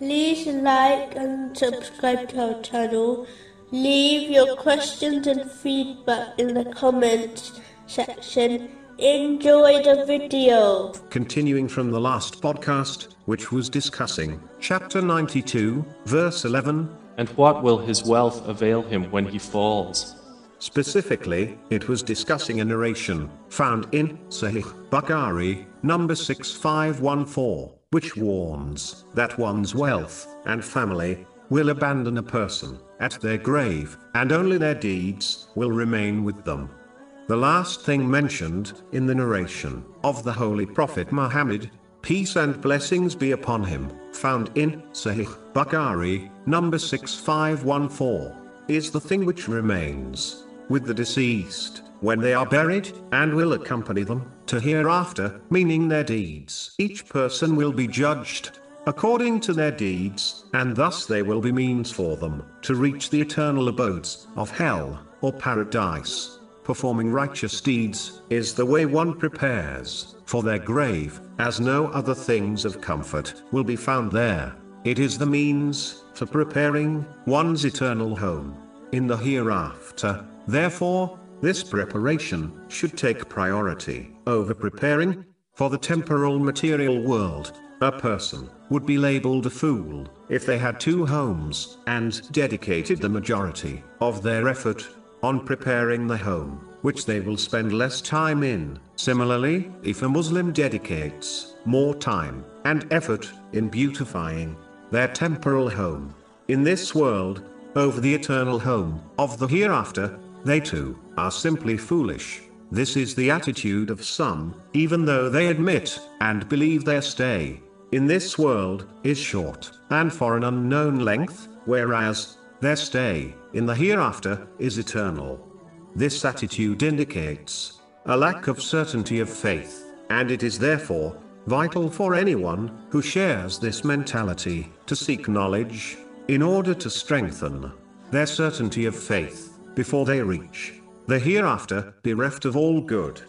like and subscribe to our channel. Leave your questions and feedback in the comments section. Enjoy the video. Continuing from the last podcast, which was discussing chapter 92, verse 11. And what will his wealth avail him when he falls? Specifically, it was discussing a narration found in Sahih Bukhari, number 6514, which warns that one's wealth and family will abandon a person at their grave, and only their deeds will remain with them. The last thing mentioned in the narration of the Holy Prophet Muhammad, peace and blessings be upon him, found in Sahih Bukhari, number 6514, is the thing which remains with the deceased, when they are buried, and will accompany them to hereafter, meaning their deeds. Each person will be judged according to their deeds, and thus they will be means for them to reach the eternal abodes of hell or paradise. Performing righteous deeds is the way one prepares for their grave, as no other things of comfort will be found there. It is the means for preparing one's eternal home in the hereafter. Therefore, this preparation should take priority over preparing for the temporal material world. A person would be labeled a fool if they had two homes and dedicated the majority of their effort on preparing the home, which they will spend less time in. Similarly, if a Muslim dedicates more time and effort in beautifying their temporal home in this world over the eternal home of the hereafter, they too are simply foolish. This is the attitude of some, even though they admit and believe their stay in this world is short and for an unknown length, whereas their stay in the hereafter is eternal. This attitude indicates a lack of certainty of faith, and it is therefore vital for anyone who shares this mentality to seek knowledge in order to strengthen their certainty of faith before they reach the hereafter, bereft of all good.